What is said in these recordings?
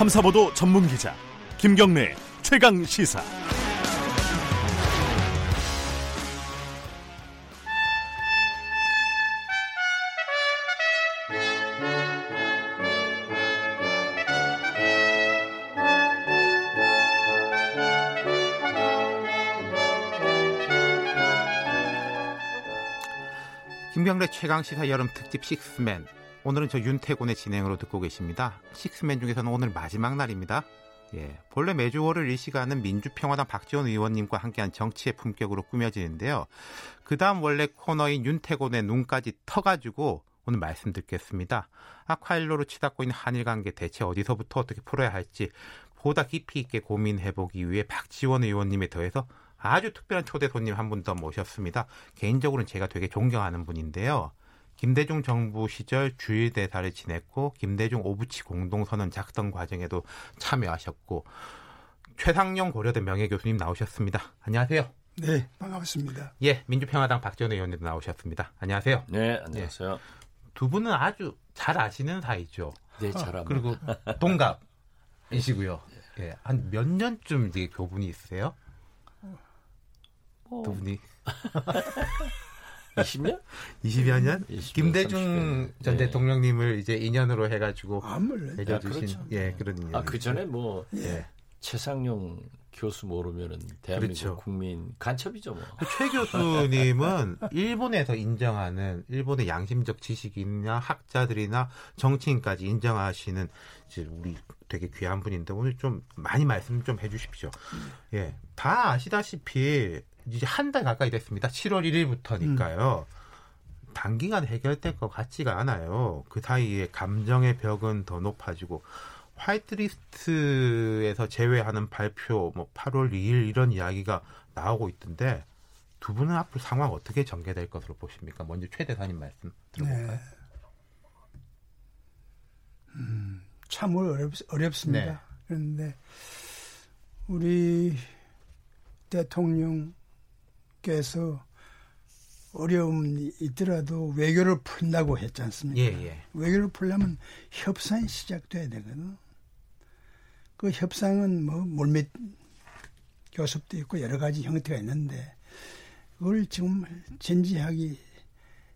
탐사보도 전문 기자 김경래 최강 시사. 김경래 최강 시사 여름 특집 식스맨. 오늘은 저 윤태곤의 진행으로 듣고 계십니다. 식스맨 중에서는 오늘 마지막 날입니다. 예, 본래 매주 월요일 이 시간은 민주평화당 박지원 의원님과 함께한 정치의 품격으로 꾸며지는데요. 그 다음 원래 코너인 윤태곤의 눈까지 터가지고 오늘 말씀 듣겠습니다. 아쿠아일로로 치닫고 있는 한일 관계 대체 어디서부터 어떻게 풀어야 할지 보다 깊이 있게 고민해보기 위해 박지원 의원님에 더해서 아주 특별한 초대 손님 한 분 더 모셨습니다. 개인적으로는 제가 되게 존경하는 분인데요. 김대중 정부 시절 주일대사를 지냈고 김대중 오부치 공동선언 작성 과정에도 참여하셨고 최상용 고려대 명예교수님 나오셨습니다. 안녕하세요. 네, 반갑습니다. 예, 민주평화당 박지원 의원님도 나오셨습니다. 안녕하세요. 네, 안녕하세요. 예, 두 분은 아주 잘 아시는 사이죠. 네, 잘 압니다. 그리고 동갑이시고요. 예, 한 몇 년쯤 이제 교분이 있으세요? 두 분이 20년? 20여 년? 20년, 김대중 30년. 전 네. 대통령님을 이제 인연으로 해가지고 알려주신 아, 그렇죠. 예 그런 인연. 아그 전에 뭐 예. 최상용 교수 모르면은 대한민국 그렇죠. 국민 간첩이죠 뭐. 최 교수님은 일본에서 인정하는 일본의 양심적 지식인이나 학자들이나 정치인까지 인정하시는 이제 우리 되게 귀한 분인데 오늘 좀 많이 말씀 좀 해주십시오. 음. 예, 다 아시다시피 이제 한 달 가까이 됐습니다. 7월 1일부터니까요. 음. 단기간 해결될 것 같지가 않아요. 그 사이에 감정의 벽은 더 높아지고 화이트리스트에서 제외하는 발표 뭐 8월 2일 이런 이야기가 나오고 있던데 두 분은 앞으로 상황 어떻게 전개될 것으로 보십니까? 먼저 최 대사님 말씀 들어볼까요? 네. 음, 참으로 어렵, 어렵습니다. 네. 그런데 우리 대통령 께서 어려움이 있더라도 외교를 푼다고 했지 않습니까? 예, 예. 외교를 풀려면 협상이 시작돼야 되거든. 그 협상은 뭐 물밑 교섭도 있고 여러 가지 형태가 있는데 그걸 지금 진지하게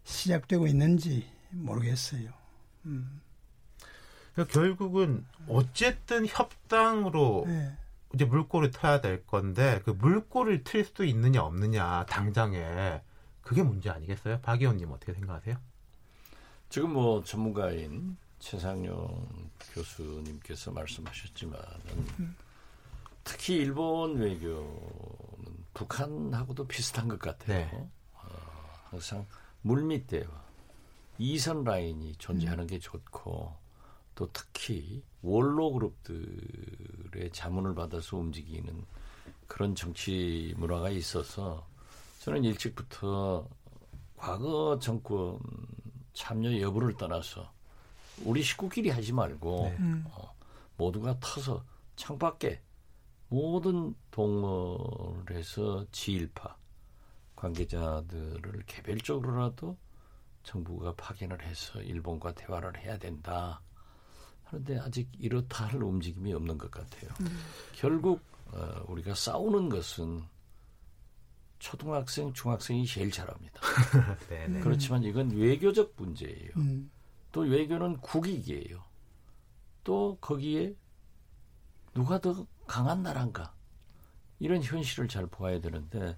시작되고 있는지 모르겠어요. 음. 그러니까 결국은 어쨌든 협상으로 네. 이제 물꼬를 트야 될 건데 그 물꼬를 틀 수도 있느냐 없느냐 당장에 그게 문제 아니겠어요? 박 의원님 어떻게 생각하세요? 지금 뭐 전문가인 최상용 교수님께서 말씀하셨지만 특히 일본 외교는 북한하고도 비슷한 것 같아요. 네. 어, 항상 물밑 대화, 이선 라인이 존재하는 게 좋고 또 특히 원로 그룹들의 자문을 받아서 움직이는 그런 정치 문화가 있어서 저는 일찍부터 과거 정권 참여 여부를 떠나서 우리 식구끼리 하지 말고 네. 음. 어, 모두가 터서 창밖에 모든 동원해서 지일파 관계자들을 개별적으로라도 정부가 파견을 해서 일본과 대화를 해야 된다. 그런데 아직 이렇다 할 움직임이 없는 것 같아요. 음. 결국 어, 우리가 싸우는 것은 초등학생, 중학생이 제일 잘합니다. 네, 네. 그렇지만 이건 외교적 문제예요. 음. 또 외교는 국익이에요. 또 거기에 누가 더 강한 나라인가 이런 현실을 잘 보아야 되는데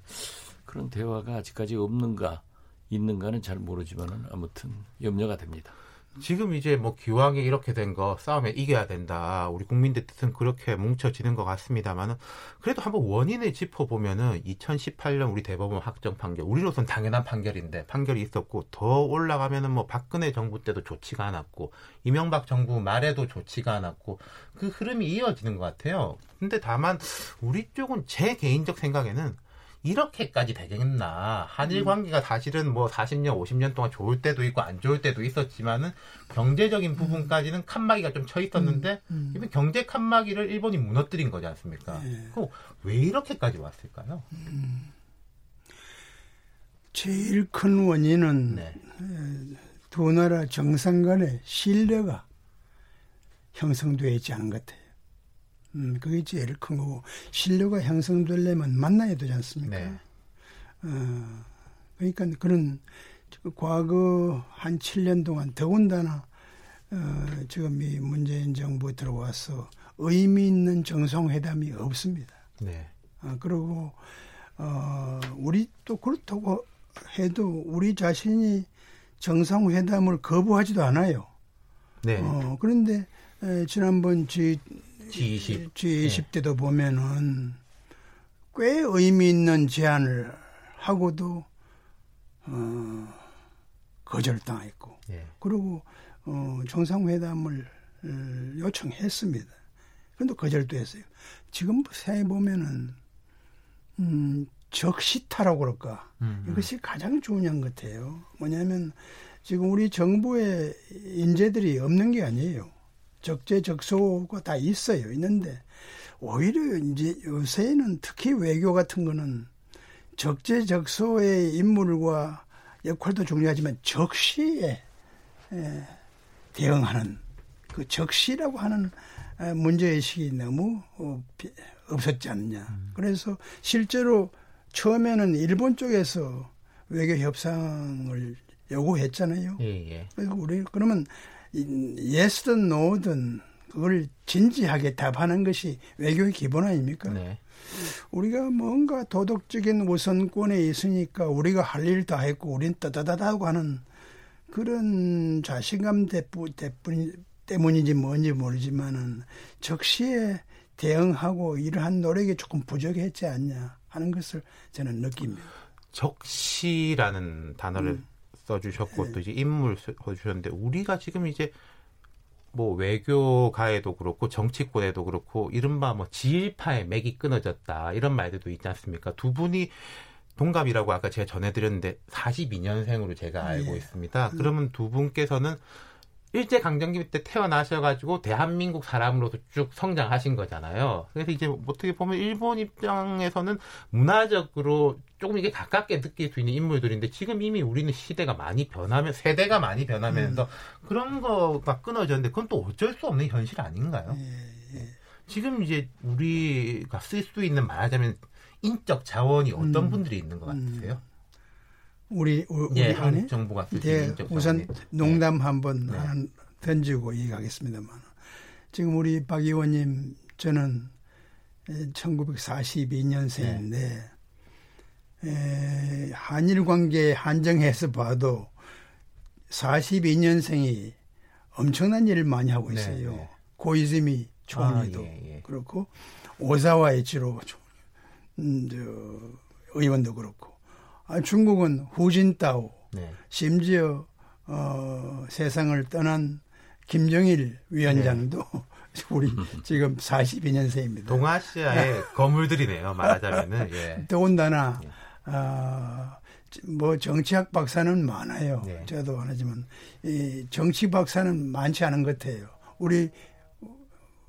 그런 대화가 아직까지 없는가 있는가는 잘 모르지만은 아무튼 염려가 됩니다. 지금 이제 뭐 기왕에 이렇게 된 거 싸움에 이겨야 된다. 우리 국민들 뜻은 그렇게 뭉쳐지는 것 같습니다만은 그래도 한번 원인을 짚어보면은 2018년 우리 대법원 확정 판결, 우리로선 당연한 판결인데 판결이 있었고 더 올라가면은 뭐 박근혜 정부 때도 좋지가 않았고 이명박 정부 말에도 좋지가 않았고 그 흐름이 이어지는 것 같아요. 근데 다만 우리 쪽은 제 개인적 생각에는 이렇게까지 되겠나. 한일 음. 관계가 사실은 뭐 40년, 50년 동안 좋을 때도 있고 안 좋을 때도 있었지만은 경제적인 음. 부분까지는 칸막이가 좀 쳐 있었는데 음. 이번 경제 칸막이를 일본이 무너뜨린 거지 않습니까? 네. 그럼 왜 이렇게까지 왔을까요? 제일 큰 원인은 네. 두 나라 정상 간의 신뢰가 형성되어 있지 않은 것 같아요. 음, 그게 제일 큰 거고 신뢰가 형성되려면 만나야 되지 않습니까? 네. 어, 그러니까 그런 과거 한 7년 동안 더군다나 어, 지금 이 문재인 정부 들어와서 의미 있는 정상회담이 없습니다. 네. 어, 그리고 어, 우리 또 그렇다고 해도 우리 자신이 정상회담을 거부하지도 않아요. 네. 어, 그런데 에, 지난번 G, G20, G20 네. 때도 보면은 꽤 의미 있는 제안을 하고도 어, 거절당했고 네. 그리고 어, 정상회담을 어, 요청했습니다. 그런데 거절도 했어요. 지금 생각해 보면은 음, 적시타라고 그럴까. 음, 음. 이것이 가장 중요한 것 같아요. 뭐냐면 지금 우리 정부의 인재들이 없는 게 아니에요. 적재적소가 다 있어요. 있는데 오히려 이제 요새는 특히 외교 같은 거는 적재적소의 인물과 역할도 중요하지만 적시에 대응하는 그 적시라고 하는 문제의식이 너무 어, 없었지 않느냐. 음. 그래서 실제로 처음에는 일본 쪽에서 외교 협상을 요구했잖아요. 예, 예. 그리고 우리 그러면 예스든 노든 그걸 진지하게 답하는 것이 외교의 기본 아닙니까? 네. 우리가 뭔가 도덕적인 우선권에 있으니까 우리가 할 일 다 했고 우린 따다다다고 하는 그런 자신감 대뿐, 대뿐, 때문인지 뭔지 모르지만은 적시에 대응하고 이러한 노력이 조금 부족했지 않냐 하는 것을 저는 느낍니다. 적시라는 단어를 음. 써주셨고 네. 또 이제 인물 써주셨는데 우리가 지금 이제 뭐 외교가에도 그렇고 정치권에도 그렇고 이른바 뭐 지일파의 맥이 끊어졌다 이런 말들도 있지 않습니까? 두 분이 동갑이라고 아까 제가 전해드렸는데 42년생으로 제가 알고 네. 있습니다. 음. 그러면 두 분께서는 일제 강점기 때 태어나셔가지고 대한민국 사람으로서 쭉 성장하신 거잖아요. 그래서 이제 어떻게 보면 일본 입장에서는 문화적으로 조금 이게 가깝게 느낄 수 있는 인물들인데 지금 이미 우리는 시대가 많이 변하면 세대가 많이 변하면서 음. 그런 거가 끊어졌는데 그건 또 어쩔 수 없는 현실 아닌가요? 예, 예. 지금 이제 우리가 쓸 수 있는 말하자면 인적 자원이 어떤 음. 분들이 있는 것 같으세요? 음. 우리 우리 예, 한국 정부가 네, 우선 농담 네. 한번 네. 던지고 얘기하겠습니다만 지금 우리 박 의원님 저는 1942년생인데 네. 에, 한일 관계 한정해서 봐도 42년생이 엄청난 일을 많이 하고 네, 있어요. 네, 네. 고이즈미 총리도 아, 예, 예. 그렇고 오사와 이치로 음, 저, 의원도 그렇고 아, 중국은 후진따오 네. 심지어 어, 세상을 떠난 김정일 위원장도 네. 우리 지금 42년생입니다. 동아시아의 거물들이네요. 말하자면은. 예. 더군다나 예. 어, 뭐 정치학 박사는 많아요. 네. 저도 안 하지만 이 정치 박사는 많지 않은 것 같아요. 우리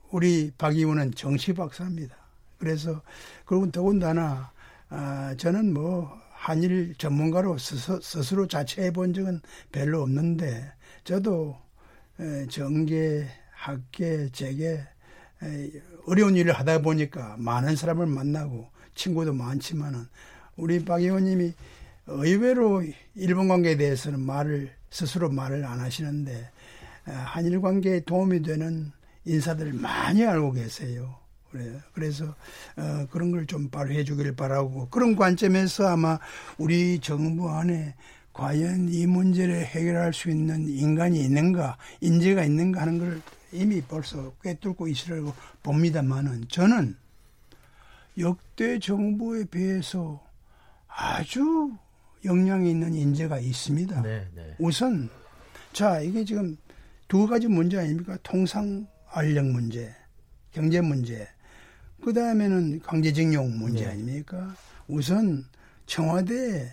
우리 박 의원은 정치 박사입니다. 그래서 그리고 더군다나 아, 저는 뭐 한일 전문가로 스스, 스스로 자처해 본 적은 별로 없는데 저도 정계, 학계, 재계 어려운 일을 하다 보니까 많은 사람을 만나고 친구도 많지만은 우리 박 의원님이 의외로 일본 관계에 대해서는 말을 스스로 말을 안 하시는데 한일 관계에 도움이 되는 인사들을 많이 알고 계세요. 그래요. 그래서 어, 그런 걸 좀 발휘해 주길 바라고 그런 관점에서 아마 우리 정부 안에 과연 이 문제를 해결할 수 있는 인간이 있는가, 인재가 있는가 하는 걸 이미 벌써 꿰뚫고 있으라고 봅니다만은 저는 역대 정부에 비해서 아주 역량이 있는 인재가 있습니다. 네, 네. 우선 자 이게 지금 두 가지 문제 아닙니까? 통상 알력 문제, 경제 문제, 그 다음에는 강제징용 문제 네. 아닙니까? 우선 청와대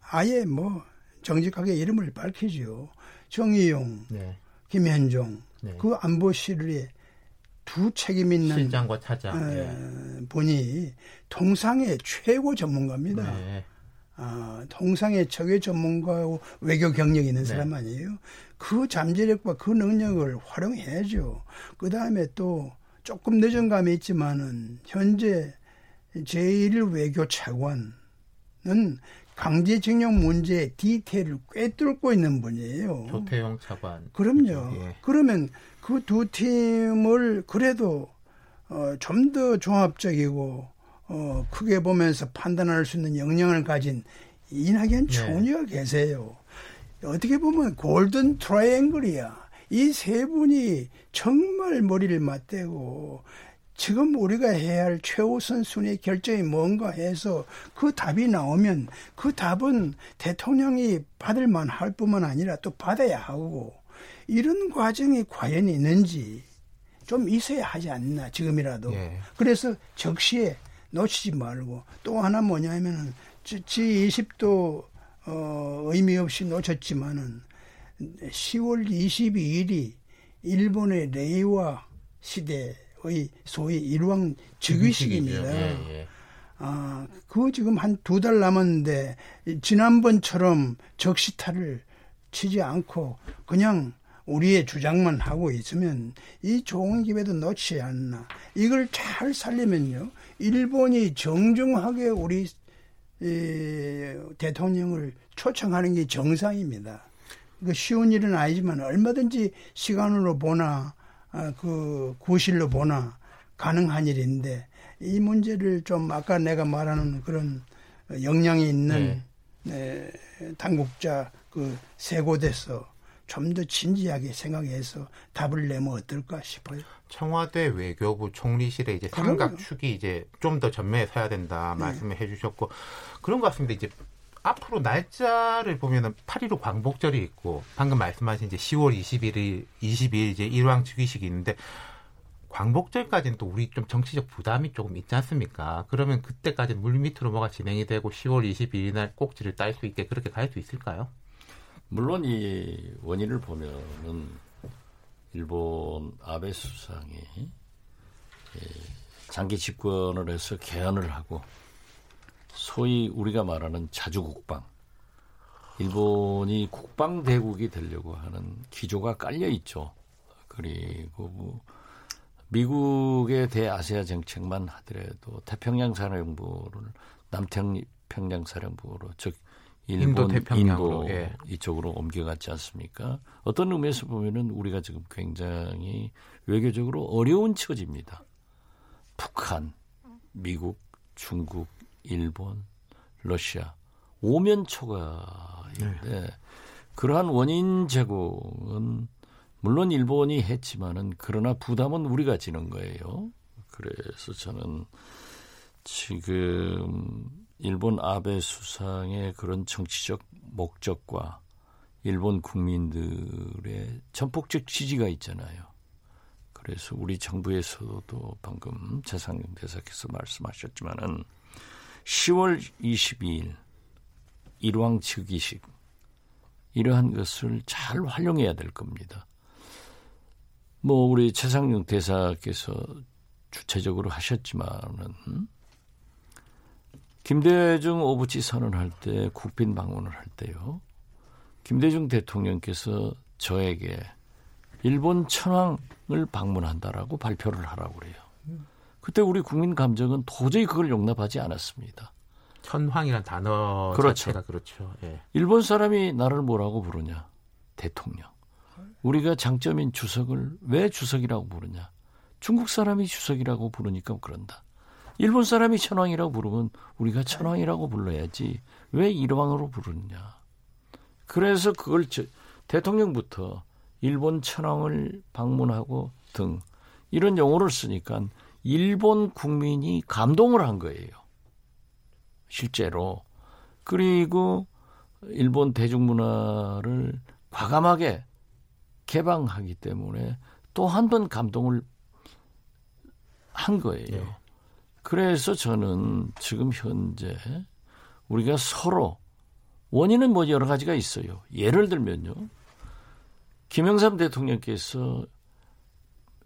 아예 뭐 정직하게 이름을 밝히죠. 정의용, 네. 김현종, 네. 그 안보실의 두 책임 있는 실장과 차장 어, 네. 분이 통상의 최고 전문가입니다. 네. 아, 통상의 적의 전문가고 외교 경력이 있는 네. 사람 아니에요. 그 잠재력과 그 능력을 활용해야죠. 그 다음에 또 조금 늦은 감이 있지만은 현재 제1 외교 차관은 강제징용 문제의 디테일을 꿰뚫고 있는 분이에요. 조태용 차관. 그럼요. 예. 그러면 그 두 팀을 그래도 어, 좀 더 종합적이고 어, 크게 보면서 판단할 수 있는 역량을 가진 이낙연 네. 총리가 계세요. 어떻게 보면 골든 트라이앵글이야. 이 세 분이 정말 머리를 맞대고 지금 우리가 해야 할 최우선 순위 결정이 뭔가 해서 그 답이 나오면 그 답은 대통령이 받을 만할 뿐만 아니라 또 받아야 하고 이런 과정이 과연 있는지 좀 있어야 하지 않나 지금이라도 예. 그래서 적시에 놓치지 말고 또 하나 뭐냐면은 G20도 어, 의미 없이 놓쳤지만은 10월 22일이 일본의 레이와 시대 의 소위 일왕 즉위식입니다. 예, 예. 아, 그거 지금 한 두 달 남았는데 지난번처럼 적시타를 치지 않고 그냥 우리의 주장만 하고 있으면 이 좋은 기회도 놓치지 않나. 이걸 잘 살리면요. 일본이 정중하게 우리 이, 대통령을 초청하는 게 정상입니다. 그 쉬운 일은 아니지만 얼마든지 시간으로 보나 아, 그 구실로 보나 가능한 일인데 이 문제를 좀 아까 내가 말하는 그런 역량이 있는 네. 네, 당국자 그 세곳에서 좀 더 진지하게 생각해서 답을 내면 어떨까 싶어요. 청와대 외교부 총리실에 이제 삼각축이 이제 좀 더 전면에 서야 된다 네. 말씀을 네. 해주셨고 그런 것 같습니다. 이제 앞으로 날짜를 보면은 8.15 광복절이 있고 방금 말씀하신 이제 10월 21일 22일 이제 일왕 즉위식이 있는데 광복절까지는 또 우리 좀 정치적 부담이 조금 있지 않습니까? 그러면 그때까지 물 밑으로 뭐가 진행이 되고 10월 22일 날 꼭지를 딸 수 있게 그렇게 갈 수 있을까요? 물론 이 원인을 보면은 일본 아베 수상이 장기 집권을 해서 개헌을 하고 소위 우리가 말하는 자주국방, 일본이 국방 대국이 되려고 하는 기조가 깔려 있죠. 그리고 뭐 미국의 대아시아 정책만 하더라도 태평양 사령부를 남태평양 사령부로 즉 일본, 인도, 인도 예. 이쪽으로 옮겨갔지 않습니까? 어떤 의미에서 보면은 우리가 지금 굉장히 외교적으로 어려운 처지입니다. 북한, 미국, 중국, 일본, 러시아 오면 초과인데 네. 그러한 원인 제공은 물론 일본이 했지만은 그러나 부담은 우리가 지는 거예요. 그래서 저는 지금 일본 아베 수상의 그런 정치적 목적과 일본 국민들의 전폭적 지지가 있잖아요. 그래서 우리 정부에서도 방금 재상용 대사께서 말씀하셨지만은 10월 22일 일왕 즉위식 이러한 것을 잘 활용해야 될 겁니다. 뭐 우리 최상용 대사께서 주체적으로 하셨지만은 김대중 오부치 선언할 때 국빈 방문을 할 때요. 김대중 대통령께서 저에게 일본 천황을 방문한다라고 발표를 하라고 그래요. 그때 우리 국민 감정은 도저히 그걸 용납하지 않았습니다. 천황이란 단어 그렇죠. 자체가 그렇죠. 예. 일본 사람이 나를 뭐라고 부르냐? 대통령. 우리가 장점인 주석을 왜 주석이라고 부르냐? 중국 사람이 주석이라고 부르니까 그런다. 일본 사람이 천황이라고 부르면 우리가 천황이라고 불러야지 왜 일왕으로 부르느냐? 그래서 그걸 저, 대통령부터 일본 천황을 방문하고 등 이런 용어를 쓰니까 일본 국민이 감동을 한 거예요. 실제로. 그리고 일본 대중문화를 과감하게 개방하기 때문에 또 한 번 감동을 한 거예요. 네. 그래서 저는 지금 현재 우리가 서로 원인은 뭐 여러 가지가 있어요. 예를 들면요. 김영삼 대통령께서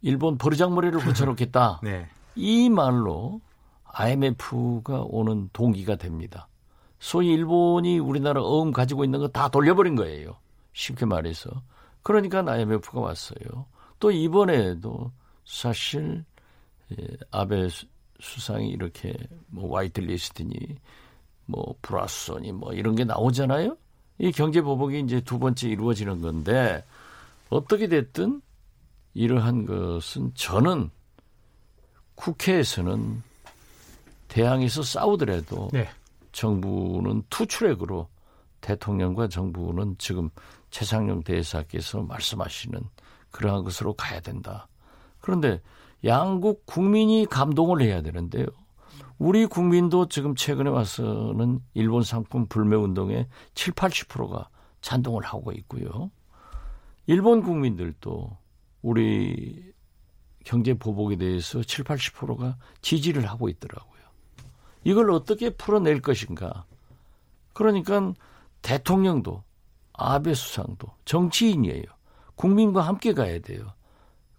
일본 버르장머리를 붙여놓겠다. 네. 이 말로 IMF가 오는 동기가 됩니다. 소위 일본이 우리나라 어음 가지고 있는 거 다 돌려버린 거예요. 쉽게 말해서. 그러니까 IMF가 왔어요. 또 이번에도 사실 예, 아베 수상이 이렇게 뭐 와이트 리스트니 뭐 브라스니 뭐 이런 게 나오잖아요. 이 경제 보복이 이제 두 번째 이루어지는 건데 어떻게 됐든 이러한 것은 저는 국회에서는 대항에서 싸우더라도 네. 정부는 투트랙으로 대통령과 정부는 지금 최상용 대사께서 말씀하시는 그러한 것으로 가야 된다. 그런데 양국 국민이 감동을 해야 되는데요. 우리 국민도 지금 최근에 와서는 일본 상품 불매 운동에 7, 80%가 찬동을 하고 있고요. 일본 국민들도 우리 경제 보복에 대해서 7, 80%가 지지를 하고 있더라고요. 이걸 어떻게 풀어낼 것인가. 그러니까 대통령도 아베 수상도 정치인이에요. 국민과 함께 가야 돼요.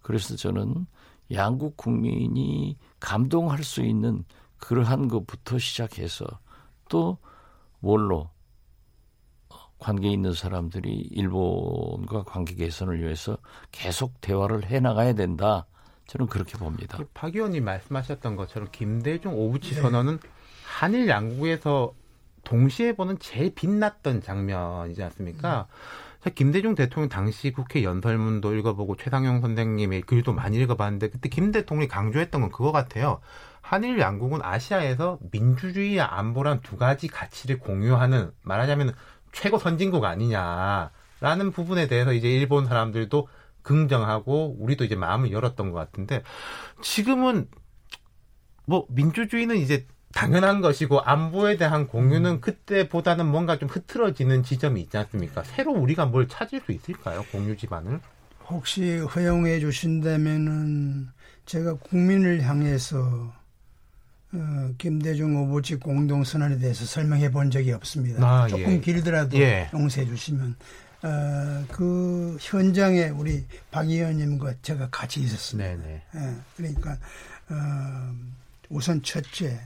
그래서 저는 양국 국민이 감동할 수 있는 그러한 것부터 시작해서 또 뭘로 관계 있는 사람들이 일본과 관계 개선을 위해서 계속 대화를 해 나가야 된다. 저는 그렇게 봅니다. 박 의원님 말씀하셨던 것처럼 김대중 오부치 네. 선언은 한일 양국에서 동시에 보는 제일 빛났던 장면이지 않습니까? 음. 김대중 대통령 당시 국회 연설문도 읽어보고 최상용 선생님의 글도 많이 읽어봤는데 그때 김 대통령이 강조했던 건 그거 같아요. 한일 양국은 아시아에서 민주주의와 안보란 두 가지 가치를 공유하는 말하자면 최고 선진국 아니냐라는 부분에 대해서 이제 일본 사람들도 긍정하고 우리도 이제 마음을 열었던 것 같은데 지금은 뭐 민주주의는 이제 당연한 것이고 안보에 대한 공유는 음. 그때보다는 뭔가 좀 흐트러지는 지점이 있지 않습니까? 새로 우리가 뭘 찾을 수 있을까요? 공유 기반을? 혹시 허용해 주신다면은 제가 국민을 향해서 어, 김대중 오부지 공동선언에 대해서 설명해 본 적이 없습니다. 아, 조금 예. 길더라도 예. 용서해 주시면 어, 그 현장에 우리 박 의원님과 제가 같이 있었습니다. 네네. 예, 그러니까 어, 우선 첫째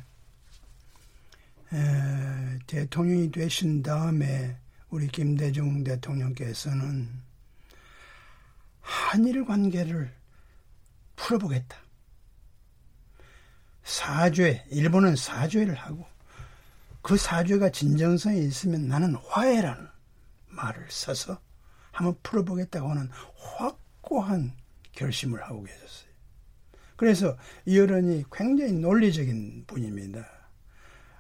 에, 대통령이 되신 다음에 우리 김대중 대통령께서는 한일 관계를 풀어보겠다. 사죄, 일본은 사죄를 하고 그 사죄가 진정성이 있으면 나는 화해라는 말을 써서 한번 풀어보겠다고 하는 확고한 결심을 하고 계셨어요. 그래서 이어른이 굉장히 논리적인 분입니다.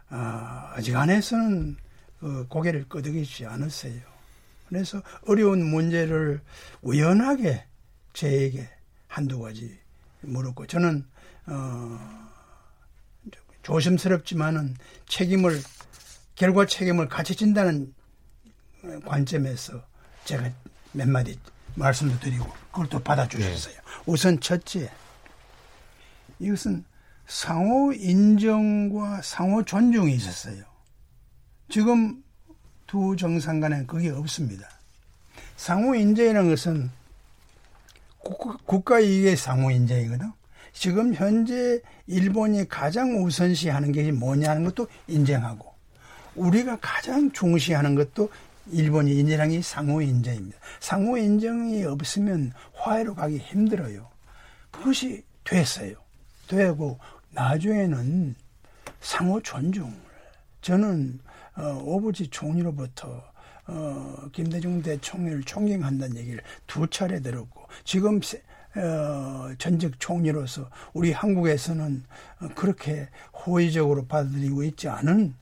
아, 아직 안에서는 그 고개를 끄덕이지 않았어요. 그래서 어려운 문제를 우연하게 저에게 한두 가지 물었고 저는 어, 조심스럽지만은 책임을 결과 책임을 같이 진다는 관점에서 제가 몇 마디 말씀도 드리고 그걸 또 받아주셨어요. 네. 우선 첫째, 이것은 상호 인정과 상호 존중이 있었어요. 지금 두 정상 간에 그게 없습니다. 상호 인정이라는 것은 국가 이익의 상호 인정이거든. 지금 현재 일본이 가장 우선시하는 게 뭐냐는 것도 인정하고 우리가 가장 중시하는 것도 일본이 게 상호 인정입니다. 상호 인정이 없으면 화해로 가기 힘들어요. 그것이 됐어요. 되고 나중에는 상호 존중을 저는 어, 오부지 총리로부터 어, 김대중 대총리를 존경한다는 얘기를 두 차례 들었고 지금 어, 전직 총리로서 우리 한국에서는 어, 그렇게 호의적으로 받아들이고 있지 않은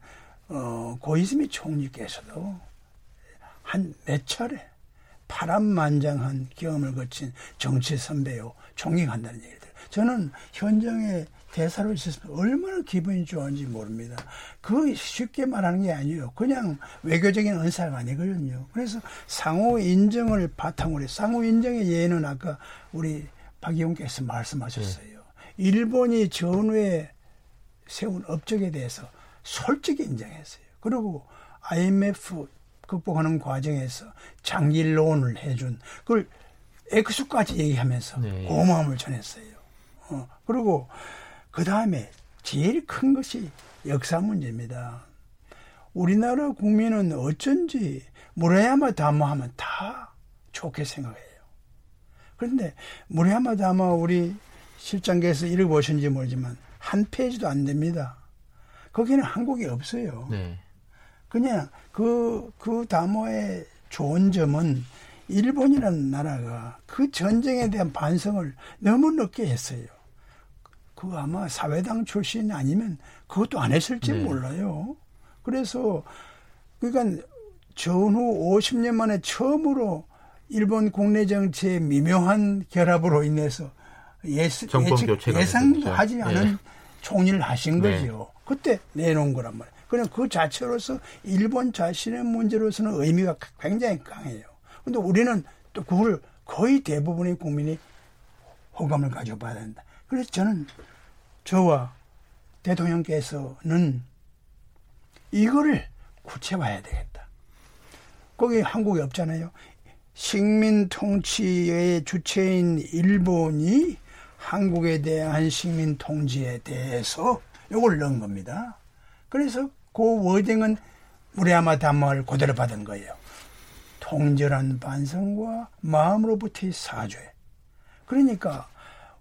어, 고이즈미 총리께서도 한 몇 차례 파란만장한 경험을 거친 정치 선배요 존경한다는 얘기를 들어요. 저는 현장에 대사로 있었으면 얼마나 기분이 좋은지 모릅니다. 그 쉽게 말하는 게 아니에요. 그냥 외교적인 언사가 아니거든요. 그래서 상호 인정을 바탕으로 상호 인정의 예는 아까 우리 박 의원께서 말씀하셨어요. 네. 일본이 전후에 세운 업적에 대해서 솔직히 인정했어요. 그리고 IMF 극복하는 과정에서 장기론을 해준 그걸 액수까지 얘기하면서 네. 고마움을 전했어요. 어, 그리고 그 다음에 제일 큰 것이 역사 문제입니다. 우리나라 국민은 어쩐지 무라야마 다모하면 다 좋게 생각해요. 그런데 무라야마 다모 우리 실장께서 읽어보셨는지 모르지만 한 페이지도 안 됩니다. 거기는 한국이 없어요. 네. 그냥 그, 그 담화의 좋은 점은 일본이라는 나라가 그 전쟁에 대한 반성을 너무 늦게 했어요. 그 아마 사회당 출신 아니면 그것도 안 했을지 네. 몰라요. 그래서 그러니까 전후 50년 만에 처음으로 일본 국내 정치의 미묘한 결합으로 인해서 예스, 예상도 하지 네. 않은 네. 총리를 하신 네. 거죠. 그때 내놓은 거란 말이에요. 그냥 그 자체로서 일본 자신의 문제로서는 의미가 굉장히 강해요. 근데 우리는 또 그걸 거의 대부분의 국민이 호감을 가져봐야 된다. 그래서 저는 저와 대통령께서는 이거를 구체화해야 되겠다. 거기 한국이 없잖아요. 식민 통치의 주체인 일본이 한국에 대한 식민 통치에 대해서 이걸 넣은 겁니다. 그래서 그 워딩은 무리야마 담화를 그대로 받은 거예요. 통절한 반성과 마음으로부터의 사죄. 그러니까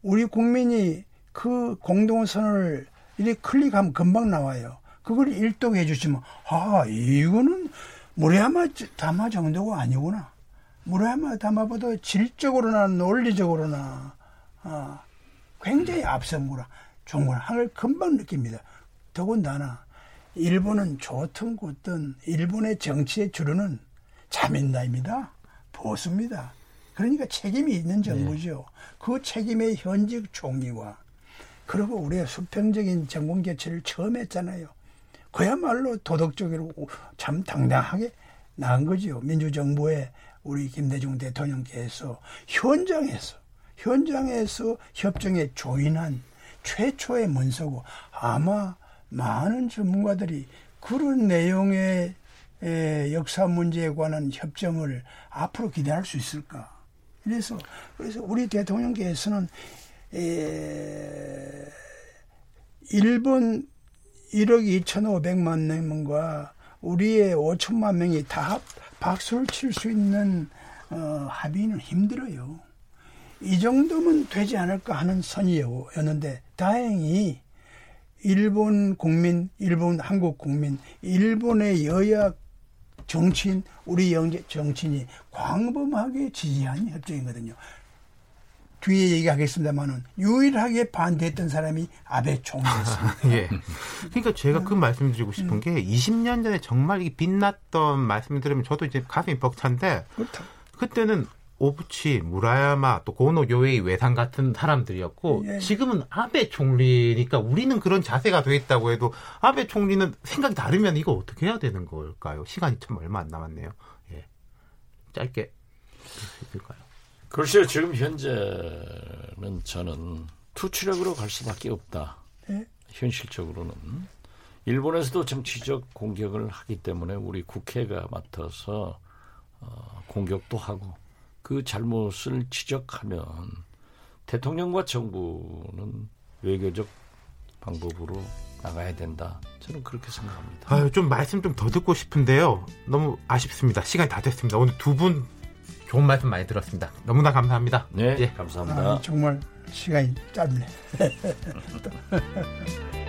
우리 국민이 그 공동선을 이렇게 클릭하면 금방 나와요. 그걸 일독해 주시면 아 이거는 무리야마 담화 정도가 아니구나. 무리야마 담화보다 질적으로나 논리적으로나 아, 굉장히 앞선구나. 좋구나. 하늘 금방 느낍니다. 더군다나 일본은 좋든 굳든 일본의 정치의 주류는 자민당입니다. 보수입니다. 그러니까 책임이 있는 정부죠. 네. 그 책임의 현직 총리와 그리고 우리가 수평적인 정권 개최를 처음 했잖아요. 그야말로 도덕적으로 참 당당하게 나은 거죠. 민주정부의 우리 김대중 대통령께서 현장에서 현장에서 협정에 조인한 최초의 문서고 아마 많은 전문가들이 그런 내용의 역사 문제에 관한 협정을 앞으로 기대할 수 있을까? 그래서 그래서 우리 대통령께서는 에, 일본 1억 2,500만 명과 우리의 5천만 명이 다 박수를 칠 수 있는 어, 합의는 힘들어요. 이 정도면 되지 않을까 하는 선이었는데 다행히 일본 국민, 일본 한국 국민, 일본의 여야 정치인, 우리 영재 정치인이 광범하게 지지한 협정이거든요. 뒤에 얘기하겠습니다만은 유일하게 반대했던 사람이 아베 총리였습니다. 예. 그러니까 제가 그 말씀드리고 싶은 음. 게 20년 전에 정말 이 빛났던 말씀을 들으면 저도 이제 가슴이 벅찬데 그렇다. 그때는 오부치, 무라야마, 또 고노 요에이 외상 같은 사람들이었고 예. 지금은 아베 총리니까 우리는 그런 자세가 돼 있다고 해도 아베 총리는 생각이 다르면 이거 어떻게 해야 되는 걸까요? 시간이 참 얼마 안 남았네요. 예. 짧게 있을까요? 글쎄요, 지금 현재는 저는 투치력으로 갈 수밖에 없다. 네? 현실적으로는. 일본에서도 정치적 공격을 하기 때문에 우리 국회가 맡아서 어, 공격도 하고 그 잘못을 지적하면 대통령과 정부는 외교적 방법으로 나가야 된다. 저는 그렇게 생각합니다. 아유, 좀 말씀 좀 더 듣고 싶은데요. 너무 아쉽습니다. 시간이 다 됐습니다. 오늘 두분 좋은 말씀 많이 들었습니다. 너무나 감사합니다. 네, 예. 감사합니다. 아, 정말 시간이 짧네.